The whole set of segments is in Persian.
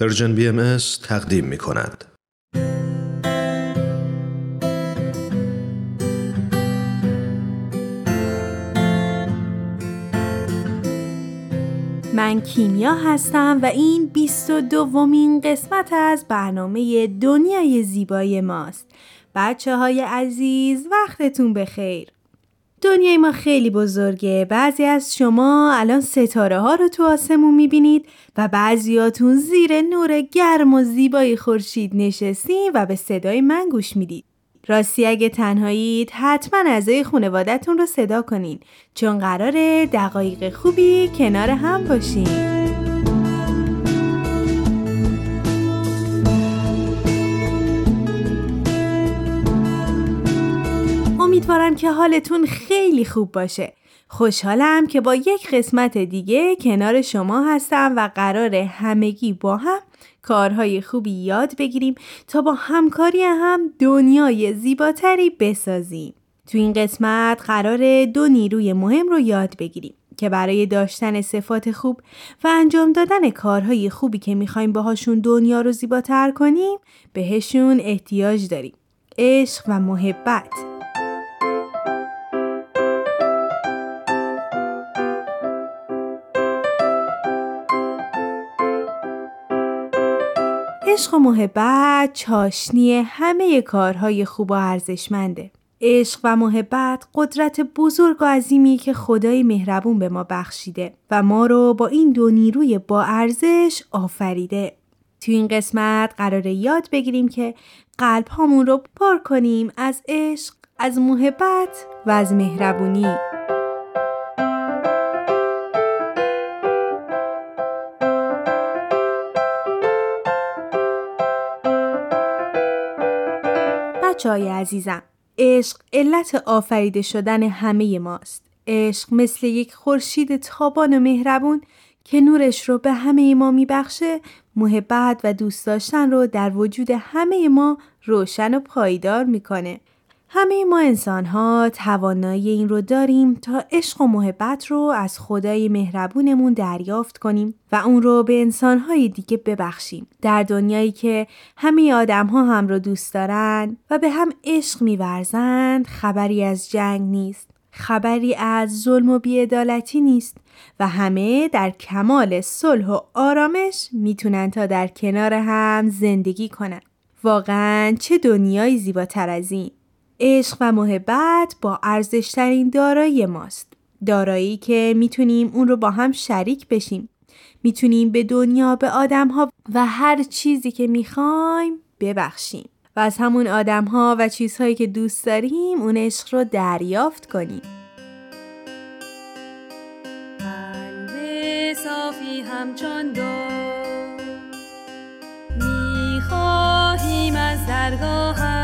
Persian BM تقدیم می کند. من کیمیا هستم و این 22 دومین قسمت از برنامه دنیای زیبای ماست. بچه های عزیز وقتتون بخیر. دنیای ما خیلی بزرگه. بعضی از شما الان ستاره ها رو تو آسمون می‌بینید و بعضیاتون زیر نور گرم و زیبای خورشید نشستین و به صدای من گوش می‌دید. راستی اگه تنهایید حتما اعضای خانوادتون رو صدا کنین چون قراره دقایق خوبی کنار هم باشین. که حالتون خیلی خوب باشه. خوشحالم که با یک قسمت دیگه کنار شما هستم و قرار همگی با هم کارهای خوبی یاد بگیریم تا با همکاری هم دنیای زیباتری بسازیم. تو این قسمت قرار دو نیروی مهم رو یاد بگیریم که برای داشتن صفات خوب و انجام دادن کارهای خوبی که می‌خوایم باهاشون دنیا رو زیباتر کنیم بهشون احتیاج داریم. عشق و محبت عشق و محبت چاشنی همه کارهای خوب و ارزشمنده. عشق و محبت قدرت بزرگ و عظیمی که خدای مهربون به ما بخشیده و ما رو با این دو نیروی با ارزش آفریده. تو این قسمت قراره یاد بگیریم که قلب هامون رو پر کنیم از عشق، از محبت و از مهربونی. بچه عزیزم. عشق علت آفریده شدن همه ماست. عشق مثل یک خورشید تابان و مهربون که نورش رو به همه ما میبخشه محبت و دوست داشتن رو در وجود همه ما روشن و پایدار می‌کنه. همه ما انسان ها توانایی این رو داریم تا عشق و محبت رو از خدای مهربونمون دریافت کنیم و اون رو به انسان های دیگه ببخشیم. در دنیایی که همه آدم ها هم رو دوست دارن و به هم عشق میورزند خبری از جنگ نیست. خبری از ظلم و بیعدالتی نیست و همه در کمال صلح و آرامش می‌تونن تا در کنار هم زندگی کنن. واقعا چه دنیای زیباتر از این عشق و محبت با ارزشترین دارایی ماست. دارایی که می‌تونیم اون رو با هم شریک بشیم. می‌تونیم به دنیا به آدم ها و هر چیزی که می‌خوایم ببخشیم. و از همون آدم ها و چیزهایی که دوست داریم اون عشق رو دریافت کنیم. صافی همچون دو می‌خواهیم از درگاه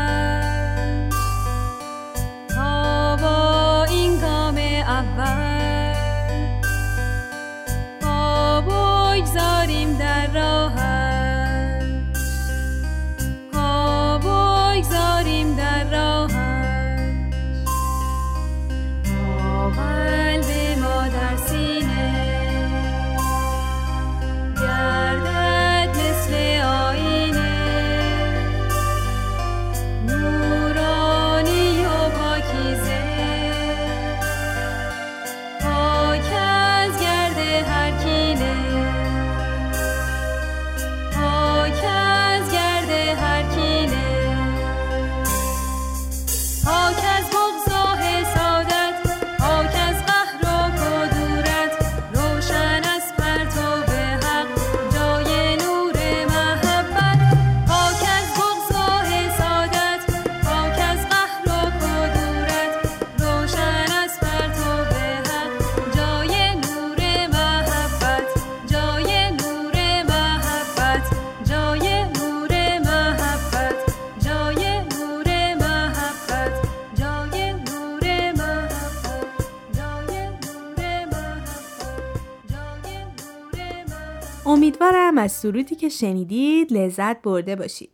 امیدوارم از سرودی که شنیدید لذت برده باشید.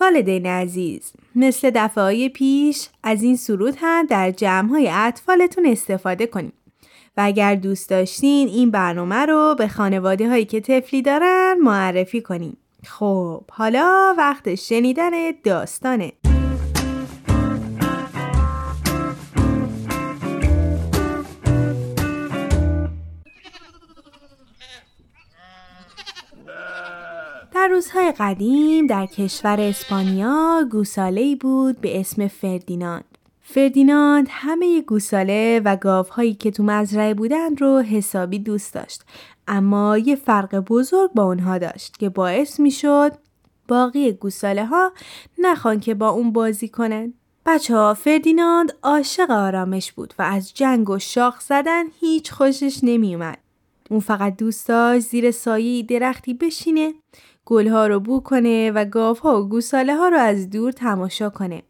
والدین عزیز مثل دفعه پیش از این سرود هم در جمع های اطفالتون استفاده کنید. و اگر دوست داشتین این برنامه رو به خانواده هایی که تفلی دارن معرفی کنیم. خب حالا وقت شنیدن داستانه روزهای قدیم در کشور اسپانیا گوساله بود به اسم فردیناند. فردیناند همه گوساله و گاوهایی که تو مزرعه بودند رو حسابی دوست داشت اما یه فرق بزرگ با اونها داشت که باعث می‌شد باقی گوساله ها نخوان که با اون بازی کنن. بچه ها فردیناند عاشق آرامش بود و از جنگ و شاخ زدن هیچ خوشش نمیومد. اون فقط دوست داشت زیر سایه درختی بشینه گلها رو بو کنه و گاوها و گوساله ها رو از دور تماشا کنه.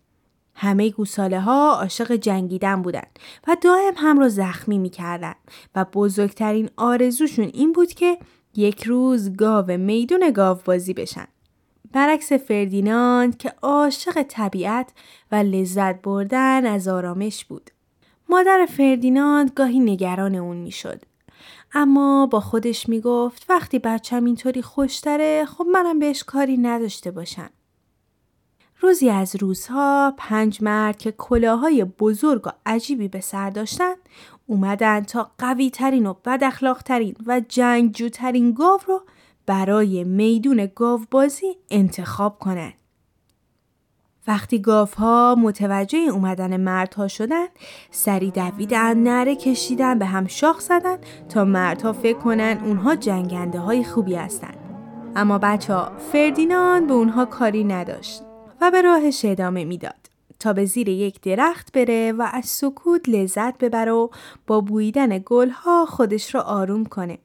همه گوساله ها عاشق جنگیدن بودن و دائم هم رو زخمی می‌کردن و بزرگترین آرزوشون این بود که یک روز گاو میدون گاو بازی بشن. برعکس فردیناند که عاشق طبیعت و لذت بردن از آرامش بود. مادر فردیناند گاهی نگران اون می‌شد اما با خودش می‌گفت وقتی بچم اینطوری خوشتره خب منم بهش کاری نداشته باشم. روزی از روزها پنج مرد که کلاهای بزرگ و عجیبی به سر داشتن اومدن تا قوی ترین و بد اخلاق ترین و جنگجوترین گاو رو برای میدون گاو بازی انتخاب کنند. وقتی گاوها متوجه اومدن مردها شدن سری دویدن نره کشیدن به هم شاخ زدن تا مردها فکر کنن اونها جنگنده های خوبی هستن. اما بچه ها فردیناند به اونها کاری نداشت و به راهش ادامه می‌داد. تا به زیر یک درخت بره و از سکوت لذت ببره و با بویدن گلها خودش رو آروم کنه.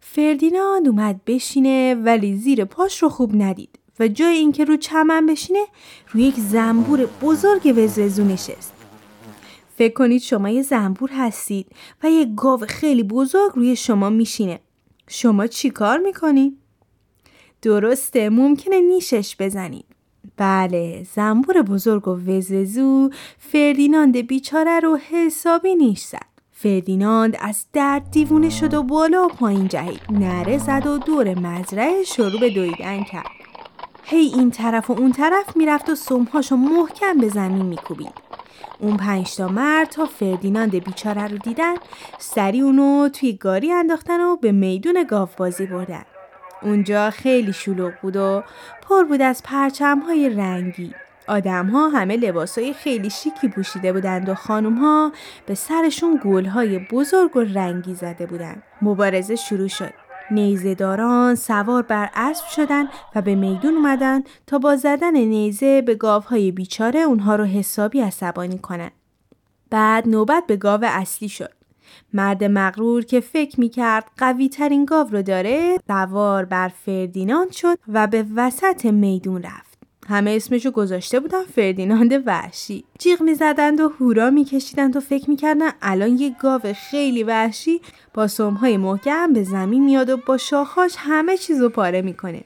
فردیناند اومد بشینه ولی زیر پاش رو خوب ندید. و جای اینکه رو چمن بشینه روی یک زنبور بزرگ وزوزو نشست. فکر کنید شما یه زنبور هستید و یه گاو خیلی بزرگ روی شما میشینه. شما چی کار می‌کنید؟ درسته ممکنه نیشش بزنید. بله زنبور بزرگ و وزوزو فردیناند بیچاره رو حسابی نیش زد. فردیناند از درد دیوونه شد و بالا و پایین جهید نره زد و دور مزرعه شروع به دویدن کرد هی این طرف و اون طرف می‌رفت و سمهاشو محکم به زمین میکوبید اون پنجتا مرد تا فردیناند بیچاره رو دیدن سری اونو توی گاری انداختن و به میدون گاو بازی بردن اونجا خیلی شلوغ بود و پر بود از پرچم های رنگی آدم ها همه لباس های خیلی شیکی پوشیده بودند و خانم ها به سرشون گل های بزرگ و رنگی زده بودند. مبارزه شروع شد. نیزهداران سوار بر اسب شدن و به میدون اومدن تا با زدن نیزه به گاوهای بیچاره اونها رو حسابی عصبانی کنن. بعد نوبت به گاو اصلی شد. مرد مغرور که فکر می‌کرد قوی ترین گاو رو داره سوار بر فردیناند شد و به وسط میدون رفت. همه اسمشو گذاشته بودن فردیناند وحشی. جیغ می‌زدند و هورا میکشیدند و فکر می‌کردن الان یه گاو خیلی وحشی با سمهای محکم به زمین میاد و با شاخاش همه چیزو پاره می‌کنه.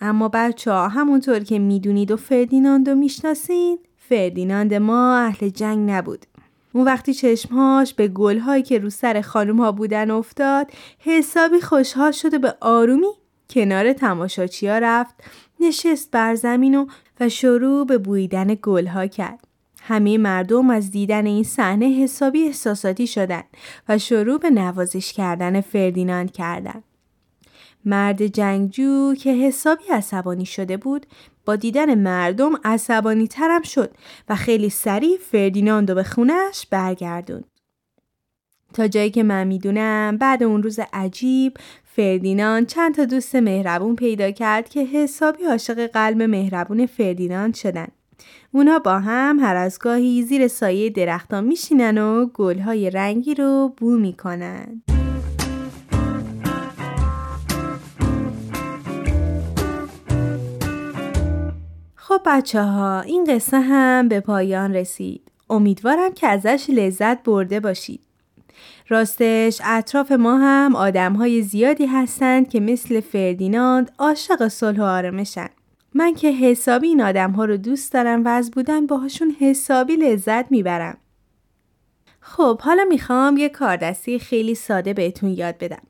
اما بچه ها همونطور که می‌دونید و فردیناند رو می‌شناسین فردیناند ما اهل جنگ نبود. اون وقتی چشمهاش به گلهایی که رو سر خانم ها بودن افتاد حسابی خوشحال شده به آرومی کنار تماشاچی رفت نشست بر زمین و, و شروع به بویدن گلها کرد. همه مردم از دیدن این صحنه حسابی احساساتی شدند و شروع به نوازش کردن فردیناند کردند. مرد جنگجو که حسابی عصبانی شده بود با دیدن مردم عصبانی ترم شد و خیلی سریع فردیناند به خونش برگردوند. تا جایی که من می‌دونم بعد اون روز عجیب فردیناند چند تا دوست مهربون پیدا کرد که حسابی عاشق قلب مهربون فردیناند شدن. اونا با هم هر از گاهی زیر سایه درختان میشینن و گلهای رنگی رو بو می‌کنن. خب بچه ها این قصه هم به پایان رسید. امیدوارم که ازش لذت برده باشید. راستش اطراف ما هم آدم های زیادی هستند که مثل فردیناند عاشق صلح و آرامشن. من که حسابی این آدم ها رو دوست دارم و از بودن باهاشون حسابی لذت می‌برم. خب حالا می‌خوام یه کاردستی خیلی ساده بهتون یاد بدم.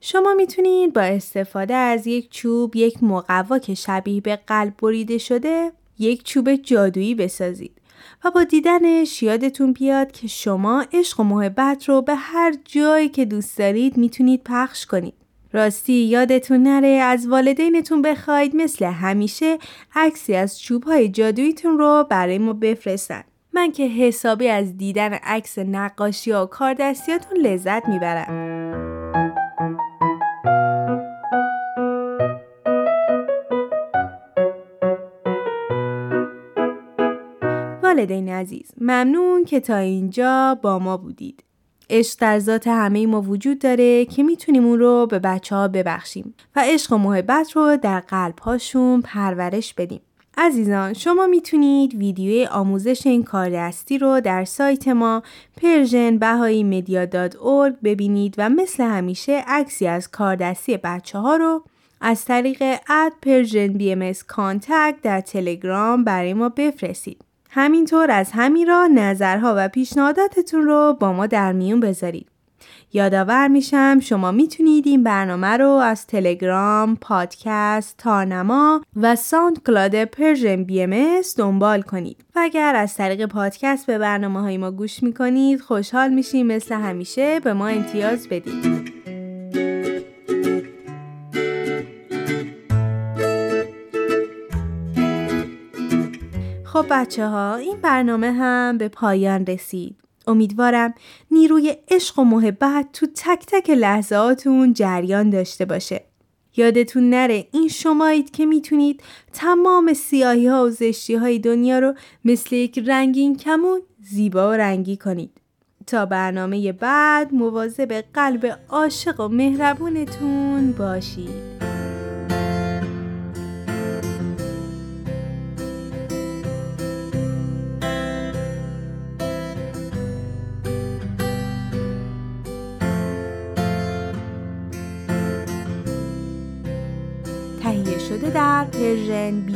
شما می‌تونید با استفاده از یک چوب یک مقوا که شبیه به قلب بریده شده یک چوب جادویی بسازید و با دیدنش یادتون بیاد که شما عشق و محبت رو به هر جایی که دوست دارید می‌تونید پخش کنید. راستی یادتون نره از والدینتون بخواید مثل همیشه عکسی از چوب های جادوییتون رو برای ما بفرستن. من که حسابی از دیدن عکس نقاشی و کاردستیاتون لذت می‌برم. والدین عزیز ممنون که تا اینجا با ما بودید. عشق در ذات همه ما وجود داره که می‌تونیم اون رو به بچه ها ببخشیم و عشق و محبت رو در قلب هاشون پرورش بدیم. عزیزان شما می‌تونید ویدیوی آموزش این کار دستی رو در سایت ما Persian Bahá'í Media ببینید و مثل همیشه عکسی از کاردستی بچه ها رو از طریق at Persian B در تلگرام برای ما بفرستید. همینطور از همین راه نظرها و پیشنهاداتتون رو با ما در میون بذارید. یادآور میشم شما می‌تونید این برنامه رو از تلگرام، پادکست، تارنما و SoundCloud Persian BM دنبال کنید. و اگر از طریق پادکست به برنامه های ما گوش می‌کنید خوشحال میشیم مثل همیشه به ما امتیاز بدید. خب بچه ها این برنامه هم به پایان رسید. امیدوارم نیروی عشق و محبت تو تک تک لحظاتون جریان داشته باشه. یادتون نره این شمایید که می‌تونید تمام سیاهی ها و زشتی های دنیا رو مثل یک رنگین کمون زیبا و رنگی کنید. تا برنامه بعد مواظب قلب عاشق و مهربونتون باشید. 黑人。